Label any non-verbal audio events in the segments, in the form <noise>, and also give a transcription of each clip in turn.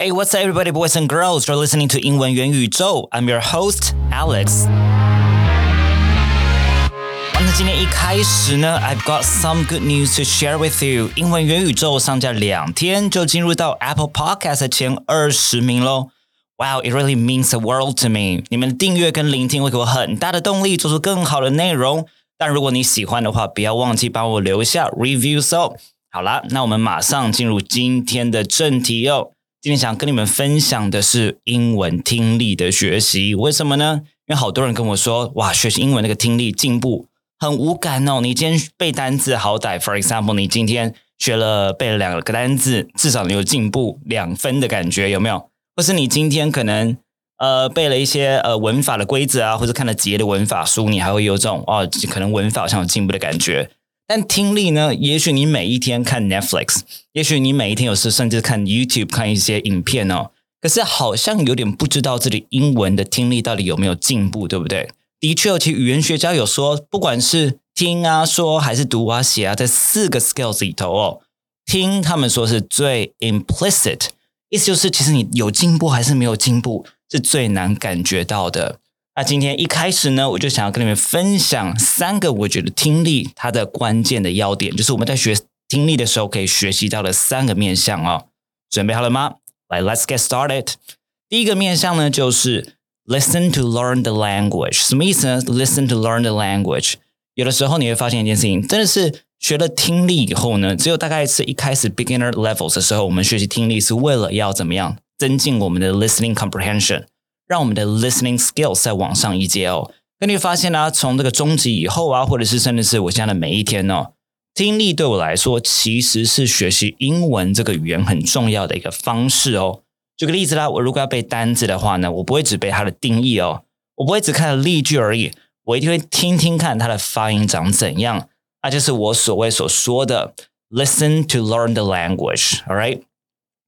Hey, what's up, everybody, boys and girls? You're listening to 英文元宇宙. I'm your host, Alex. 那今天一开始呢，I've got some good news to share with you。英文元宇宙上架两天就进入到 Apple Podcast 前二十名喽。Wow, it really means the world to me。你们的订阅跟聆听会给我很大的动力，做出更好的内容。但如果你喜欢的话，不要忘记帮我留下 review。So，好啦，那我们马上进入今天的正题哦。 今天想跟你们分享的是英文听力的学习。为什么呢？因为好多人跟我说，哇，学习英文那个听力进步。很无感哦！你今天背单字，好歹，for example，你今天学了背了两个单字，至少你有进步两分的感觉，有没有？或是你今天可能呃背了一些呃文法的规则啊，或者看了几页的文法书，你还会有种哦，可能文法好像有进步的感觉。但听力呢？也许你每一天看 Netflix，也许你每一天有时甚至看 YouTube 看一些影片哦，可是好像有点不知道自己英文的听力到底有没有进步，对不对？的确，其语言学家有说，不管是听啊、说还是读啊、写啊，在四个 skills 里头哦，听他们说是最 implicit，意思就是其实你有进步还是没有进步，是最难感觉到的。那今天一开始呢，我就想要跟你们分享三个我觉得听力它的关键的要点，就是我们在学听力的时候可以学习到的三个面向哦。准备好了吗？来，Let's get started。第一个面向呢，就是。Listen to learn the language，什么意思呢？Listen to learn the language。有的时候你会发现一件事情，真的是学了听力以后呢，只有大概是一开始 beginner levels 的时候，我们学习听力是为了要怎么样增进我们的 listening comprehension，让我们的 listening skills 再往上一阶哦。那你会发现呢，从这个中级以后啊，或者是甚至是我现在的每一天哦，听力对我来说其实是学习英文这个语言很重要的一个方式哦。举个例子啦，我如果要背单字的话呢，我不会只背它的定义哦，我不会只看例句而已，我一定会听听看它的发音长怎样。那就是我所谓所说的 listen to learn the language，all right。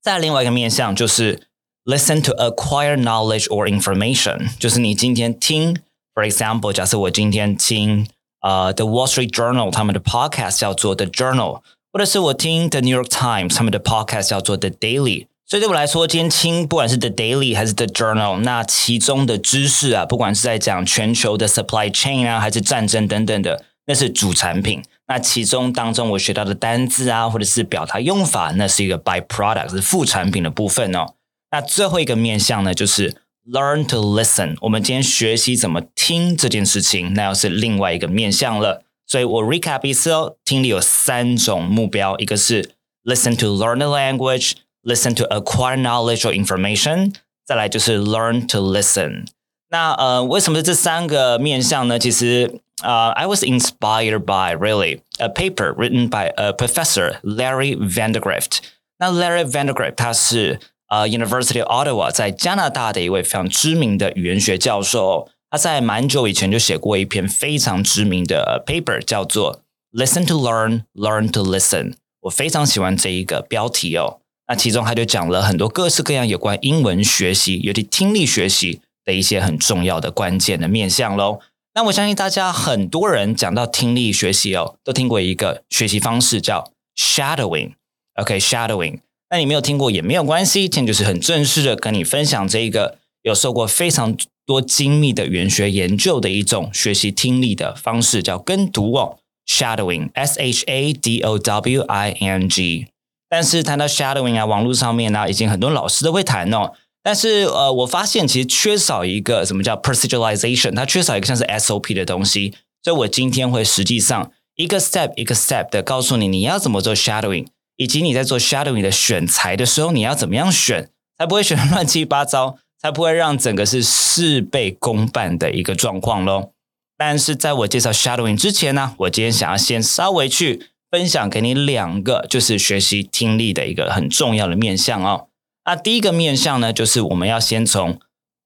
再另外一个面向就是 listen to acquire knowledge or information，就是你今天听，for example，假设我今天听呃 The Wall Street Journal 他们的 podcast 叫做 The Journal，或者是我听 The New York Times 他们的 podcast 叫做 The Daily。所以对我来说，今天听不管是 The Daily 还是 The Journal，那其中的知识啊，不管是在讲全球的 supply chain 啊，还是战争等等的，那是主产品。那其中当中我学到的单字啊，或者是表达用法，那是一个 byproduct，是副产品的部分哦。那最后一个面向呢，就是 learn to listen。我们今天学习怎么听这件事情，那又是另外一个面向了。所以我 recap 一次哦，听力有三种目标，一个是 listen to learn the language。listen to acquire knowledge or information，再来就是 learn to listen。那呃，为什么这三个面向呢？其实呃，I was inspired by really a paper written by a professor Larry Vandergrift。那 Larry Vandergrift 他是 呃 University of Ottawa 在加拿大的一位非常知名的语言学教授。他在蛮久以前就写过一篇非常知名的 paper，叫做 "Listen to Learn, Learn to Listen"。我非常喜欢这一个标题哦。那其中他就讲了很多各式各样有关英文学习，尤其听力学习的一些很重要的关键的面向喽。那我相信大家很多人讲到听力学习哦，都听过一个学习方式叫 shadowing。OK，shadowing。那你没有听过也没有关系，今天就是很正式的跟你分享这一个有受过非常多精密的语言学研究的一种学习听力的方式，叫跟读哦，shadowing，S H A D O W I N G。但是谈到 shadowing 啊，网络上面呢，已经很多老师都会谈哦。但是呃，我发现其实缺少一个什么叫 proceduralization，它缺少一个像是 SOP 的东西。所以我今天会实际上一个 step 一个 step 的告诉你你要怎么做 shadowing，以及你在做 shadowing 的选材的时候你要怎么样选，才不会选乱七八糟，才不会让整个是事倍功半的一个状况喽。但是在我介绍 shadowing 之前呢，我今天想要先稍微去。分享给你两个，就是学习听力的一个很重要的面向哦。那第一个面向呢，就是我们要先从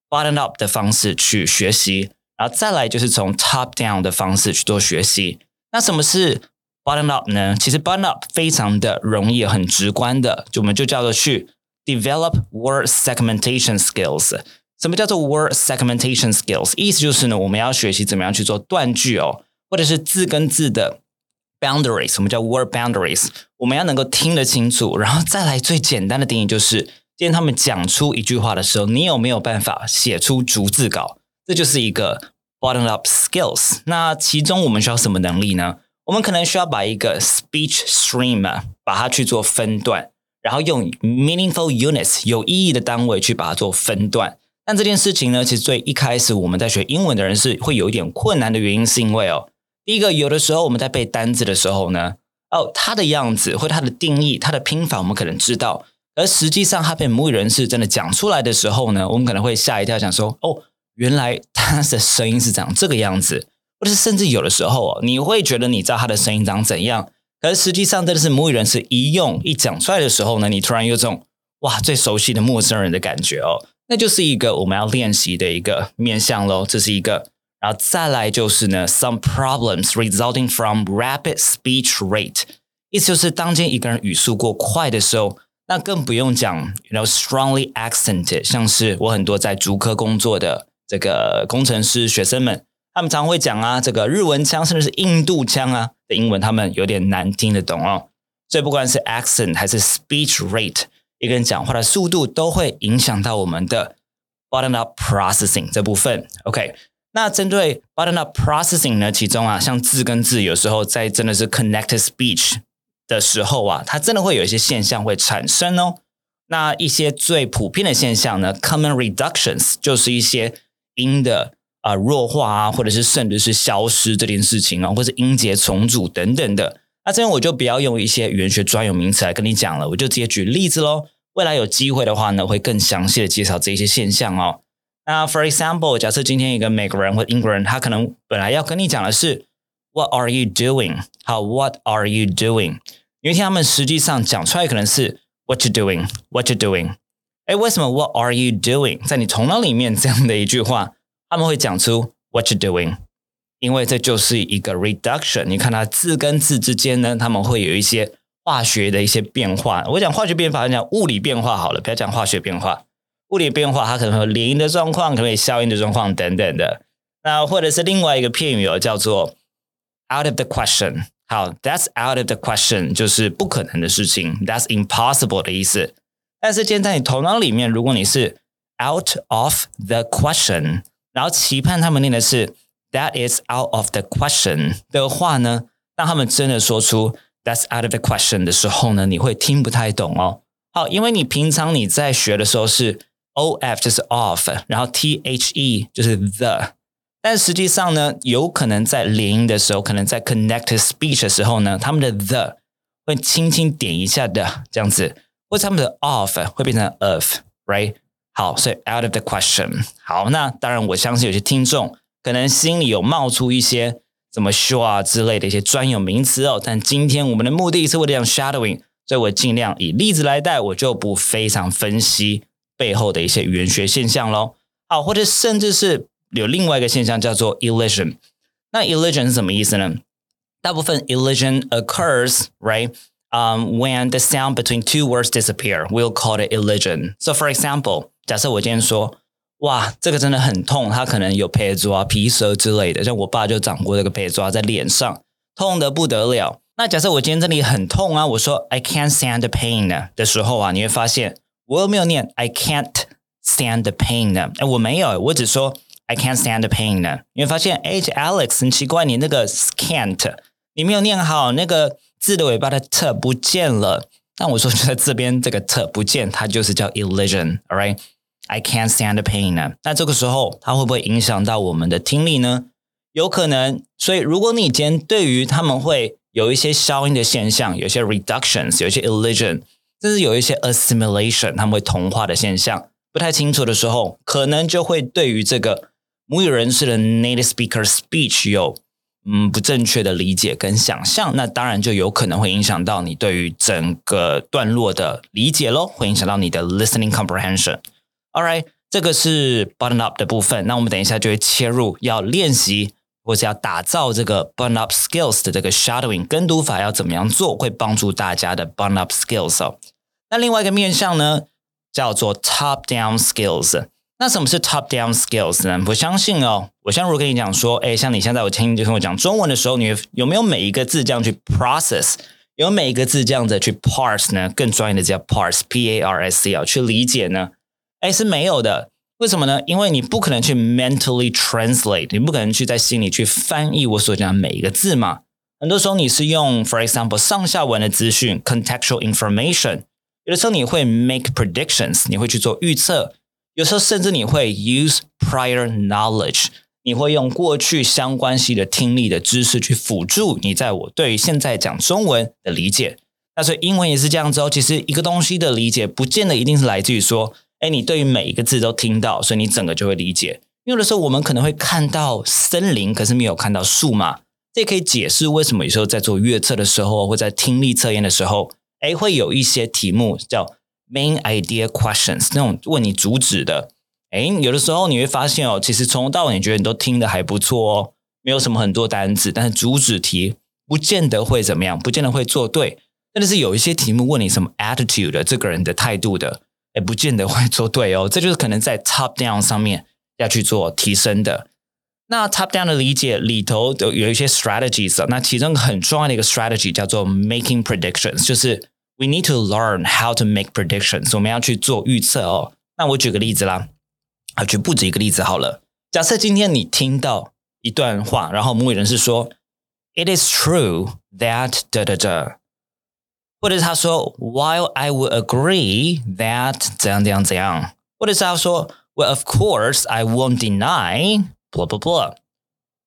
bottom up 的方式去学习，然后再来就是从 top down 的方式去做学习。那什么是 bottom up 呢？其实 bottom up 非常的容易，很直观的，就我们就叫做去 develop word segmentation skills。什么叫做 word segmentation skills？意思就是呢，我们要学习怎么样去做断句哦，或者是字跟字的。boundaries，什么叫 word boundaries？我们要能够听得清楚，然后再来最简单的定义就是今天他们讲出一句话的时候，你有没有办法写出逐字稿？这就是一个 bottom up skills。那其中我们需要什么能力呢？我们可能需要把一个 speech stream 啊，把它去做分段，然后用 meaningful units 有意义的单位去把它做分段。但这件事情呢，其实最一开始我们在学英文的人是会有一点困难的原因，是因为哦，第一个有的时候我们在背单字的时候呢，哦，它的样子或它的定义、它的拼法我们可能知道。而实际上，它被母语人士真的讲出来的时候呢，我们可能会吓一跳，想说：“哦，原来它的声音是长这个样子。”或者是甚至有的时候哦，你会觉得你知道他的声音长怎样，可是实际上真的是母语人士一用一讲出来的时候呢，你突然有种哇，最熟悉的陌生人的感觉哦，那就是一个我们要练习的一个面向喽。这是一个，然后再来就是呢，some problems resulting from rapid speech rate，意思就是当今一个人语速过快的时候。那更不用讲，you know strongly accented，像是我很多在竹科工作的这个工程师学生们，他们常会讲啊，这个日文腔甚至是印度腔啊的英文，他们有点难听得懂哦。所以不管是 accent 还是 speech rate，一个人讲话的速度都会影响到我们的 bottom up processing 这部分。OK，那针对 bottom up processing 呢，其中啊，像字跟字，有时候在真的是 connected speech。的时候啊，它真的会有一些现象会产生哦。那一些最普遍的现象呢，common reductions 就是一些音的啊弱化啊，或者是甚至是消失这件事情啊，或者音节重组等等的。那这边我就不要用一些语言学专有名词来跟你讲了，我就直接举例子喽。未来有机会的话呢，会更详细的介绍这些现象哦。那 for example，假设今天一个美国人或英国人，他可能本来要跟你讲的是。What are you doing？好，What are you doing？因为听他们实际上讲出来可能是 What you doing？What you doing？哎，为什么 What are you doing？在你头脑里面这样的一句话，他们会讲出 What you doing？因为这就是一个 reduction。你看它字跟字之间呢，他们会有一些化学的一些变化。我讲化学变化，讲物理变化好了，不要讲化学变化。物理变化它可能有连音的状况，可能有消音的状况等等的。那或者是另外一个片语哦，叫做 Out of the question，好，That's out of the question，就是不可能的事情，That's impossible 的意思。但是，现在你头脑里面，如果你是 out of the question，然后期盼他们念的是 That is out of the question 的话呢，当他们真的说出 That's out of the question 的时候呢，你会听不太懂哦。好，因为你平常你在学的时候是 O F 就是 "of"，然后 T H E 就是 the。但实际上呢，有可能在连音的时候，可能在 connected speech 的时候呢，他们的 the 会轻轻点一下的这样子，或者他们的 of 会变成 of，right？好，所以 out of the question。好，那当然我相信有些听众可能心里有冒出一些怎么 show 啊之类的一些专有名词哦。但今天我们的目的是为了讲 shadowing，所以我尽量以例子来带，我就不非常分析背后的一些语言学现象喽。好，或者甚至是。有另外一个现象叫做 illusion。那 illusion 是什么意思呢？大部分 illusion occurs right um when the sound between two words disappear. We'll call it illusion. So for example，假设我今天说哇，这个真的很痛，它可能有皮抓、皮蛇之类的。像我爸就长过这个皮抓在脸上，痛的不得了。那假设我今天这里很痛啊，我说 I can't stand the pain 的时候啊，你会发现我有没有念 I can't stand the pain 呢？哎，我没有，我只说 I can't stand the pain 呢？你会发现，H Alex 很奇怪，你那个 can't 你没有念好，那个字的尾巴的 t 不见了。那我说就在 <laughs> 这边，这个 t 不见，它就是叫 illusion，all right I can't stand the pain 呢？那这个时候，它会不会影响到我们的听力呢？有可能。所以，如果你今天对于他们会有一些消音的现象，有些 reductions，有些 illusion，甚至有一些 assimilation，他们会同化的现象，不太清楚的时候，可能就会对于这个。母语人士的 native speaker speech 有嗯不正确的理解跟想象，那当然就有可能会影响到你对于整个段落的理解喽，会影响到你的 listening comprehension。All right，这个是 button up 的部分。那我们等一下就会切入要练习或者要打造这个 button up skills 的这个 shadowing 跟读法要怎么样做，会帮助大家的 button up skills 哦。那另外一个面向呢，叫做 top down skills。那什么是 top down skills 呢？我相信哦，我像如果跟你讲说，哎，像你现在我听就跟我讲中文的时候，你有没有每一个字这样去 process，有每一个字这样子去 parse 呢？更专业的叫 parse，p a r s e 去理解呢？哎，是没有的。为什么呢？因为你不可能去 mentally translate，你不可能去在心里去翻译我所讲的每一个字嘛。很多时候你是用，for example，上下文的资讯 contextual information。有的时候你会 make predictions，你会去做预测。有时候甚至你会 use prior knowledge，你会用过去相关系的听力的知识去辅助你在我对于现在讲中文的理解。那所以英文也是这样子哦。其实一个东西的理解，不见得一定是来自于说。哎，你对于每一个字都听到，所以你整个就会理解。有的时候我们可能会看到森林，可是没有看到树嘛。这可以解释为什么有时候在做阅测的时候，或在听力测验的时候，哎，会有一些题目叫 main idea questions，那种问你主旨的。哎，有的时候你会发现哦，其实从头到尾你觉得你都听的还不错哦，没有什么很多单词，但是主旨题不见得会怎么样，不见得会做对。但是有一些题目问你什么 attitude 的这个人的态度的。也不见得会做对哦，这就是可能在 top down 上面要去做提升的。那 top down 的理解里头有有一些 strategies，那其中很重要的一个 strategy 叫做 making predictions，就是 we need to learn how to make predictions，我们要去做预测哦。那我举个例子啦，啊，举不止一个例子好了。假设今天你听到一段话，然后母语人士说，It is true that 的的的。或者是他说，While I would agree that 怎样怎样怎样，或者是他说，Well, of course I won't deny blah blah blah。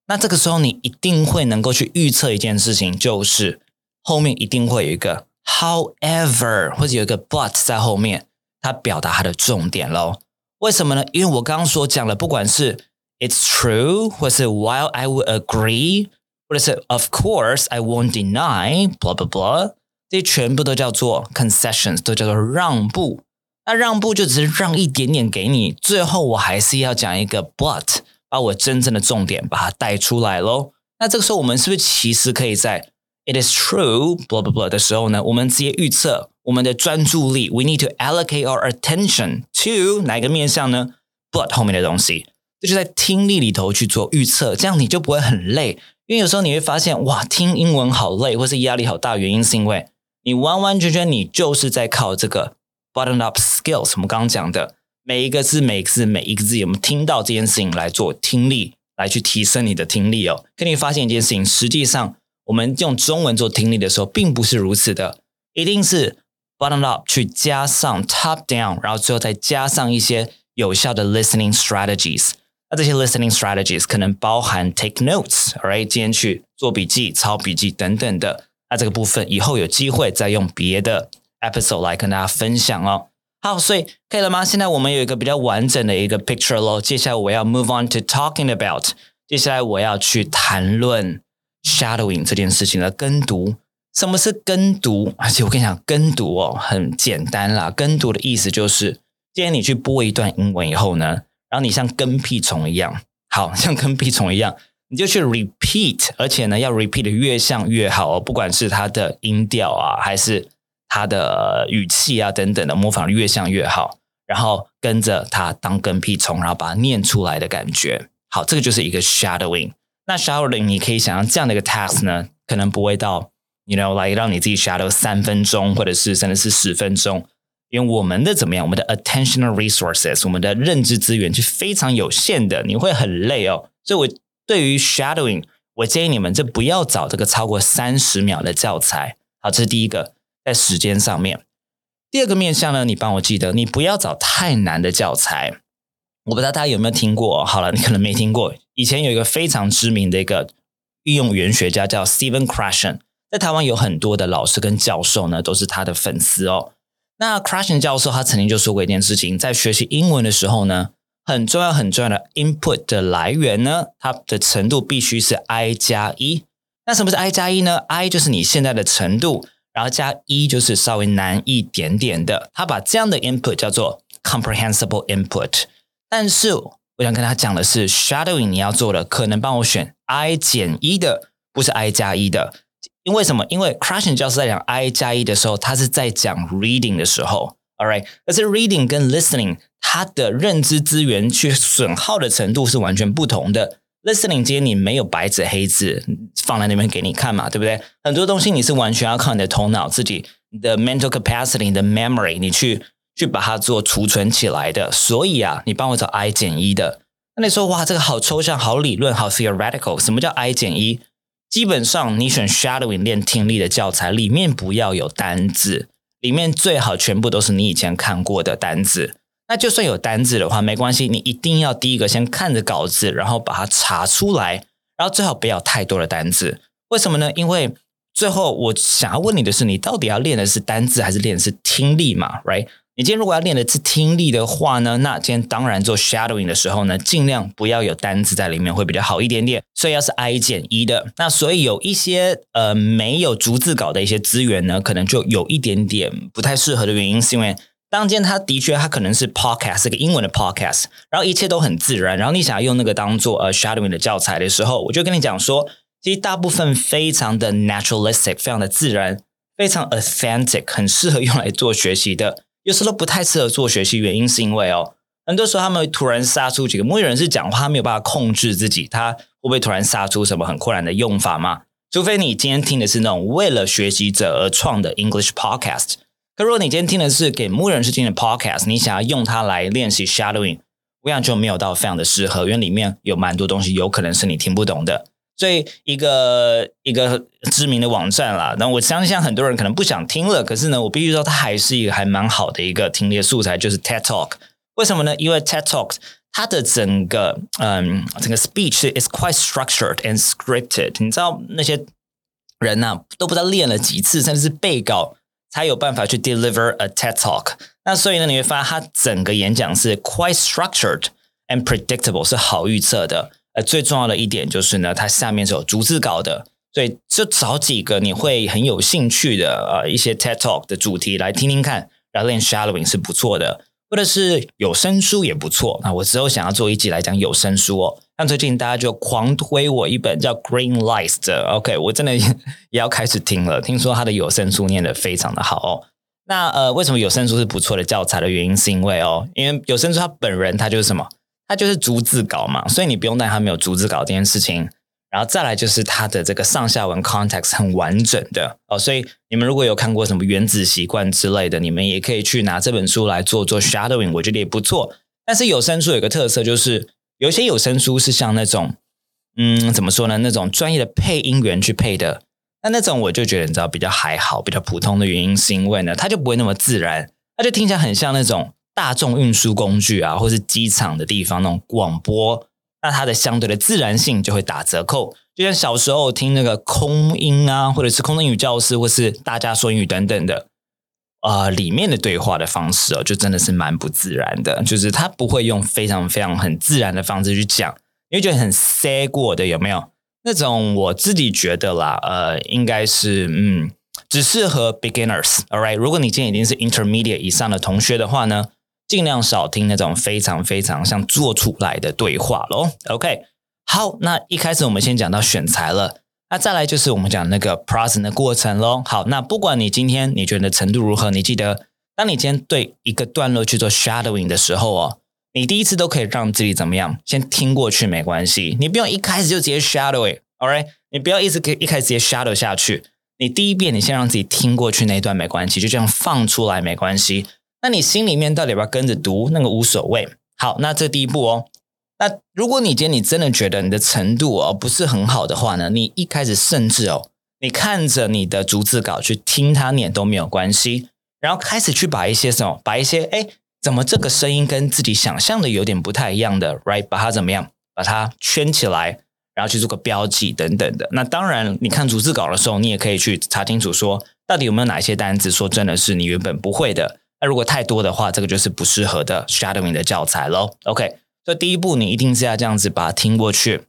那这个时候你一定会能够去预测一件事情，就是后面一定会有一个 however 或者有一个 but 在后面，它表达它的重点喽。为什么呢？因为我刚刚所讲了，不管是 It's true，或是 While I would agree，或者是 Of course I won't deny blah blah blah。 这些全部都叫做 concessions，都叫做让步。那让步就只是让一点点给你，最后我还是要讲一个 but，把我真正的重点把它带出来喽。那这个时候我们是不是其实可以在 it is true blah blah blah 的时候呢，我们直接预测我们的专注力，we need to allocate our attention to 哪一个面向呢？but 后面的东西，这就在听力里头去做预测，这样你就不会很累。因为有时候你会发现，哇，听英文好累，或是压力好大，原因是因为你完完全全，你就是在靠这个 button up skills，我们刚刚讲的每一个字、每一个字、每一个字有没有听到这件事情来做听力，来去提升你的听力哦。可你发现一件事情，实际上我们用中文做听力的时候，并不是如此的，一定是 button up 去加上 top down，然后最后再加上一些有效的 listening strategies。那这些 listening strategies 可能包含 take notes，right？今天去做笔记、抄笔记等等的。那这个部分以后有机会再用别的 episode 来跟大家分享哦。好，所以可以了吗？现在我们有一个比较完整的一个 picture 咯。接下来我要 move on to talking about。接下来我要去谈论 shadowing 这件事情的跟读。什么是跟读？而且我跟你讲，跟读哦很简单啦。跟读的意思就是，今天你去播一段英文以后呢，然后你像跟屁虫一样，好像跟屁虫一样。你就去 repeat，而且呢，要 repeat 的越像越好哦。不管是它的音调啊，还是它的语气啊等等的，模仿越像越好。然后跟着它当跟屁虫，然后把它念出来的感觉。好，这个就是一个 shadowing。那 shadowing 你可以想象这样的一个 task 呢，可能不会到 you know 来让你自己 shadow 三分钟，或者是甚至是十分钟。因为我们的怎么样，我们的 attentional resources，我们的认知资源是非常有限的，你会很累哦。所以我。对于 shadowing，我建议你们这不要找这个超过三十秒的教材。好，这是第一个，在时间上面。第二个面向呢，你帮我记得，你不要找太难的教材。我不知道大家有没有听过？好了，你可能没听过。以前有一个非常知名的一个应用语言学家叫 Stephen c r a s h e n 在台湾有很多的老师跟教授呢，都是他的粉丝哦。那 c r a s h e n 教授他曾经就说过一件事情，在学习英文的时候呢。很重要、很重要的 input 的来源呢，它的程度必须是 I 加一。那什么是 I 加一呢？I 就是你现在的程度，然后加一就是稍微难一点点的。他把这样的 input 叫做 comprehensible input。但是我想跟他讲的是，shadowing 你要做的可能帮我选 I 减一的，不是 I 加一的。因为什么？因为 Crushing 教师在讲 I 加一的时候，他是在讲 reading 的时候。All right，可是 reading 跟 listening，它的认知资源去损耗的程度是完全不同的。listening 今天你没有白纸黑字放在那边给你看嘛，对不对？很多东西你是完全要靠你的头脑自己的 mental capacity、你的 memory，你去去把它做储存起来的。所以啊，你帮我找 i 减一的。那你说哇，这个好抽象、好理论、好 theoretical。什么叫 i 减一？基本上你选 shadowing 练听力的教材，里面不要有单字，里面最好全部都是你以前看过的单字。那就算有单字的话，没关系，你一定要第一个先看着稿子，然后把它查出来，然后最好不要太多的单字。为什么呢？因为最后我想要问你的是，你到底要练的是单字还是练的是听力嘛？Right？你今天如果要练的是听力的话呢，那今天当然做 shadowing 的时候呢，尽量不要有单字在里面会比较好一点点。所以要是 i 减一的，那所以有一些呃没有逐字稿的一些资源呢，可能就有一点点不太适合的原因，是因为。当间它的确，它可能是 podcast，是个英文的 podcast，然后一切都很自然。然后你想要用那个当做呃 shadowing 的教材的时候，我就跟你讲说，其实大部分非常的 naturalistic，非常的自然，非常 authentic，很适合用来做学习的。有时候不太适合做学习，原因是因为哦，很多时候他们会突然杀出几个，母语人士讲话，他没有办法控制自己，他会不会突然杀出什么很困难的用法嘛？除非你今天听的是那种为了学习者而创的 English podcast。可如果你今天听的是给牧人士听的 podcast，你想要用它来练习 shadowing，我想就没有到非常的适合，因为里面有蛮多东西有可能是你听不懂的。所以一个一个知名的网站啦，那我相信很多人可能不想听了，可是呢，我必须说它还是一个还蛮好的一个听力素材，就是 TED Talk。为什么呢？因为 TED Talk 它的整个嗯整个 speech is quite structured and scripted。你知道那些人呐都不知道练了几次，甚至是背稿。才有办法去 deliver a TED Talk。那所以呢，你会发现它整个演讲是 quite structured and predictable，是好预测的。呃，最重要的一点就是呢，它下面是有逐字稿的，所以就找几个你会很有兴趣的呃一些 TED Talk 的主题来听听看，然后练 shadowing 是不错的。或者是有声书也不错。那我之后想要做一集来讲有声书哦。像最近大家就狂推我一本叫《Green Lights》的，OK，我真的 <laughs> 也要开始听了。听说他的有声书念得非常的好哦。那呃，为什么有声书是不错的教材的原因，是因为哦，因为有声书他本人他就是什么，它就是逐字稿嘛，所以你不用担心它没有逐字稿这件事情。然后再来就是它的这个上下文 context 很完整的哦，所以你们如果有看过什么原子习惯之类的，你们也可以去拿这本书来做做 shadowing，我觉得也不错。但是有声书有个特色，就是有些有声书是像那种，嗯，怎么说呢？那种专业的配音员去配的，那那种我就觉得你知道比较还好，比较普通的原因是因为呢，它就不会那么自然，它就听起来很像那种大众运输工具啊，或是机场的地方那种广播。那它的相对的自然性就会打折扣，就像小时候听那个空音啊，或者是空中英语教室，或是大家说英语等等的，呃，里面的对话的方式哦，就真的是蛮不自然的，就是他不会用非常非常很自然的方式去讲，因为觉得很塞过的有没有？那种我自己觉得啦，呃，应该是嗯，只适合 beginners，all right？如果你今天已经是 intermediate 以上的同学的话呢？尽量少听那种非常非常像做出来的对话喽。OK，好，那一开始我们先讲到选材了，那再来就是我们讲那个 process 的过程喽。好，那不管你今天你觉得程度如何，你记得，当你今天对一个段落去做 shadowing 的时候哦，你第一次都可以让自己怎么样，先听过去没关系，你不用一开始就直接 shadowing。Alright，你不要一直可以一开始直接 shadow 下去，你第一遍你先让自己听过去那一段没关系，就这样放出来没关系。那你心里面到底要不要跟着读？那个无所谓。好，那这第一步哦。那如果你今天你真的觉得你的程度哦不是很好的话呢，你一开始甚至哦，你看着你的逐字稿去听他念都没有关系。然后开始去把一些什么，把一些哎，怎么这个声音跟自己想象的有点不太一样的，right？把它怎么样？把它圈起来，然后去做个标记等等的。那当然，你看逐字稿的时候，你也可以去查清楚，说到底有没有哪一些单词，说真的是你原本不会的。那如果太多的话，这个就是不适合的 shadowing 的教材喽。OK，所以第一步你一定是要这样子把它听过去。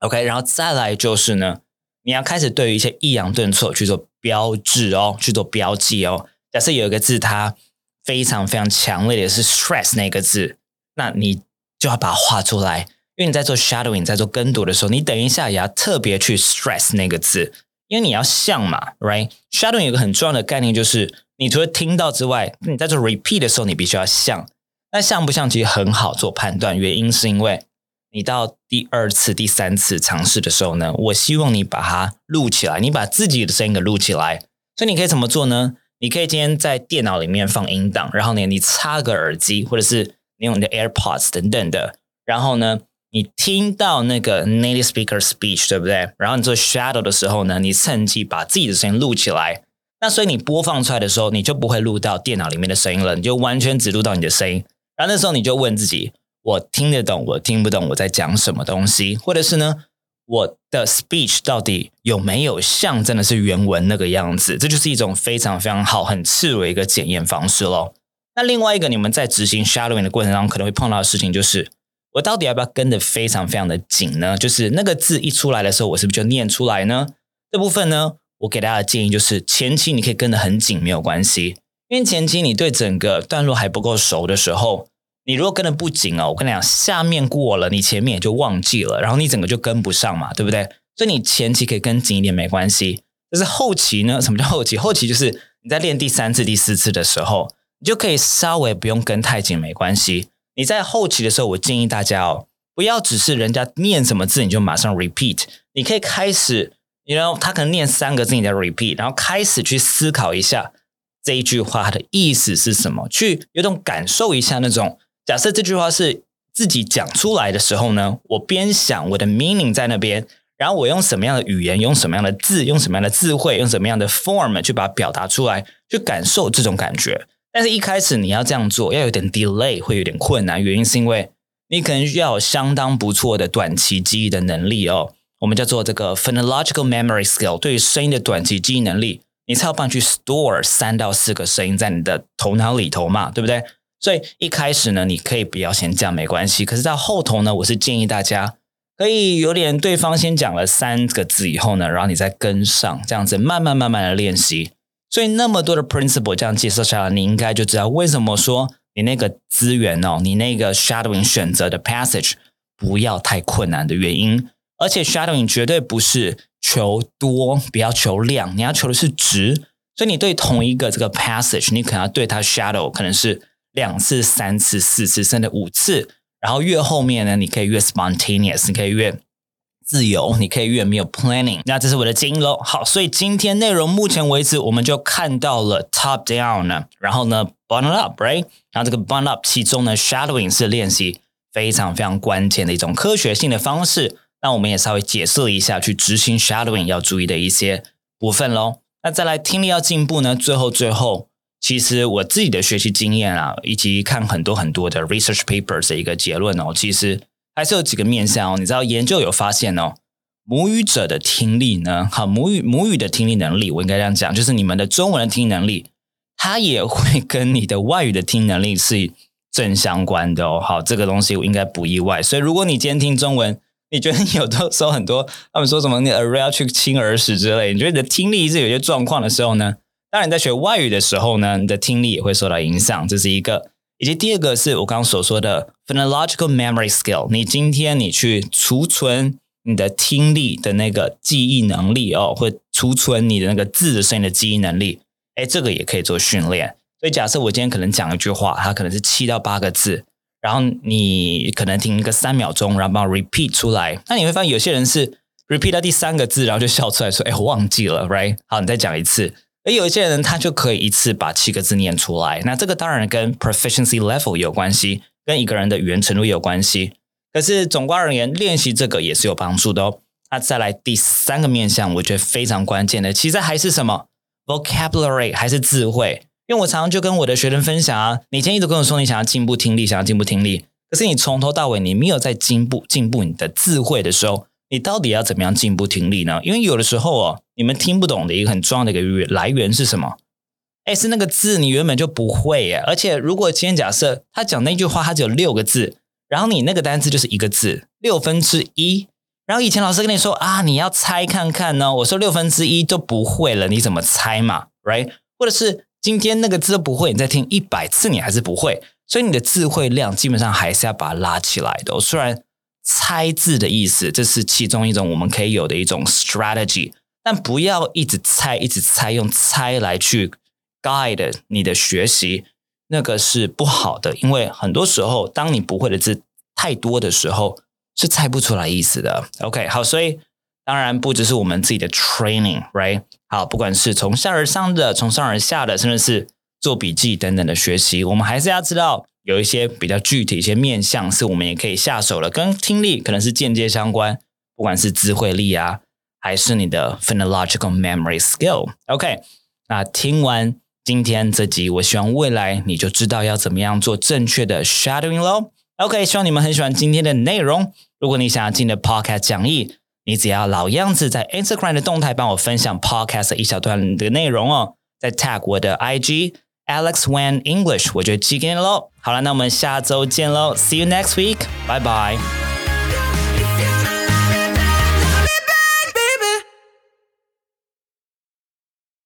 OK，然后再来就是呢，你要开始对于一些抑扬顿挫去做标志哦，去做标记哦。假设有一个字它非常非常强烈的是 stress 那个字，那你就要把它画出来，因为你在做 shadowing 在做跟读的时候，你等一下也要特别去 stress 那个字，因为你要像嘛，right？shadowing 有个很重要的概念就是。你除了听到之外，你在做 repeat 的时候，你必须要像。那像不像其实很好做判断，原因是因为你到第二次、第三次尝试的时候呢，我希望你把它录起来，你把自己的声音给录起来。所以你可以怎么做呢？你可以今天在电脑里面放音档，然后呢，你插个耳机，或者是你用你的 AirPods 等等的，然后呢，你听到那个 native speaker speech，对不对？然后你做 shadow 的时候呢，你趁机把自己的声音录起来。那所以你播放出来的时候，你就不会录到电脑里面的声音了，你就完全只录到你的声音。然后那时候你就问自己：我听得懂，我听不懂我在讲什么东西？或者是呢？我的 speech 到底有没有像真的是原文那个样子？这就是一种非常非常好、很赤裸一个检验方式喽。那另外一个，你们在执行 shadowing 的过程当中可能会碰到的事情，就是我到底要不要跟的非常非常的紧呢？就是那个字一出来的时候，我是不是就念出来呢？这部分呢，我给大家的建议就是，前期你可以跟的很紧，没有关系，因为前期你对整个段落还不够熟的时候。你如果跟的不紧哦，我跟你讲，下面过了，你前面也就忘记了，然后你整个就跟不上嘛，对不对？所以你前期可以跟紧一点没关系，但是后期呢？什么叫后期？后期就是你在练第三次、第四次的时候，你就可以稍微不用跟太紧，没关系。你在后期的时候，我建议大家哦，不要只是人家念什么字你就马上 repeat，你可以开始，你 know 他可能念三个字你在 repeat，然后开始去思考一下这一句话的意思是什么，去有种感受一下那种。假设这句话是自己讲出来的时候呢，我边想我的 meaning 在那边，然后我用什么样的语言，用什么样的字，用什么样的智慧，用什么样的 form 去把它表达出来，去感受这种感觉。但是一开始你要这样做，要有点 delay，会有点困难。原因是因为你可能需要有相当不错的短期记忆的能力哦。我们叫做这个 phonological memory skill，对于声音的短期记忆能力，你才有办法去 store 三到四个声音在你的头脑里头嘛，对不对？所以一开始呢，你可以不要先讲没关系。可是到后头呢，我是建议大家可以有点对方先讲了三个字以后呢，然后你再跟上，这样子慢慢慢慢的练习。所以那么多的 principle 这样介绍下来，你应该就知道为什么说你那个资源哦，你那个 shadowing 选择的 passage 不要太困难的原因。而且 shadowing 绝对不是求多，不要求量，你要求的是值。所以你对同一个这个 passage，你可能要对它 shadow 可能是。两次、三次、四次，甚至五次，然后越后面呢，你可以越 spontaneous，你可以越自由，你可以越没有 planning。那这是我的建议喽。好，所以今天内容目前为止，我们就看到了 top down 呢，然后呢 bottom up，right？然后这个 bottom up 其中呢 shadowing 是练习非常非常关键的一种科学性的方式。那我们也稍微解释一下去执行 shadowing 要注意的一些部分喽。那再来听力要进步呢，最后最后。其实我自己的学习经验啊，以及看很多很多的 research papers 的一个结论哦，其实还是有几个面向哦。你知道研究有发现哦，母语者的听力呢，好母语母语的听力能力，我应该这样讲，就是你们的中文的听力能力，它也会跟你的外语的听能力是正相关的哦。好，这个东西我应该不意外。所以如果你今天听中文，你觉得你有的时候很多他们说什么你耳要去亲耳屎之类，你觉得你的听力是有些状况的时候呢？当然，在学外语的时候呢，你的听力也会受到影响，这是一个。以及第二个是我刚刚所说的 phonological memory skill。你今天你去储存你的听力的那个记忆能力哦，或储存你的那个字的声音的记忆能力，哎，这个也可以做训练。所以假设我今天可能讲一句话，它可能是七到八个字，然后你可能听一个三秒钟，然后帮我 repeat 出来。那你会发现有些人是 repeat 到第三个字，然后就笑出来说：“哎，我忘记了，right？” 好，你再讲一次。而有一些人，他就可以一次把七个字念出来。那这个当然跟 proficiency level 有关系，跟一个人的语言程度有关系。可是总观而言，练习这个也是有帮助的哦。那再来第三个面向，我觉得非常关键的，其实还是什么 vocabulary，还是智慧。因为我常常就跟我的学生分享啊，你以前一直跟我说你想要进步听力，想要进步听力，可是你从头到尾你没有在进步进步你的智慧的时候。你到底要怎么样进步听力呢？因为有的时候哦，你们听不懂的一个很重要的一个来源是什么？哎，是那个字你原本就不会耶。而且如果今天假设他讲那句话，他只有六个字，然后你那个单词就是一个字，六分之一。然后以前老师跟你说啊，你要猜看看呢。我说六分之一都不会了，你怎么猜嘛？Right？或者是今天那个字不会，你再听一百次你还是不会，所以你的智慧量基本上还是要把它拉起来的。虽然。猜字的意思，这是其中一种我们可以有的一种 strategy，但不要一直猜，一直猜，用猜来去 guide 你的学习，那个是不好的。因为很多时候，当你不会的字太多的时候，是猜不出来意思的。OK，好，所以当然不只是我们自己的 training，right？好，不管是从下而上的，从上而下的，甚至是做笔记等等的学习，我们还是要知道有一些比较具体一些面向，是我们也可以下手的，跟听力可能是间接相关，不管是智慧力啊，还是你的 phonological memory skill。OK，那听完今天这集，我希望未来你就知道要怎么样做正确的 shadowing 喽。OK，希望你们很喜欢今天的内容。如果你想要进的 Podcast 讲义，你只要老样子在 Instagram 的动态帮我分享 Podcast 一小段的内容哦，再 tag 我的 IG Alex Wen English，我就寄给你喽。好了，那我们下周见喽，See you next week，拜拜。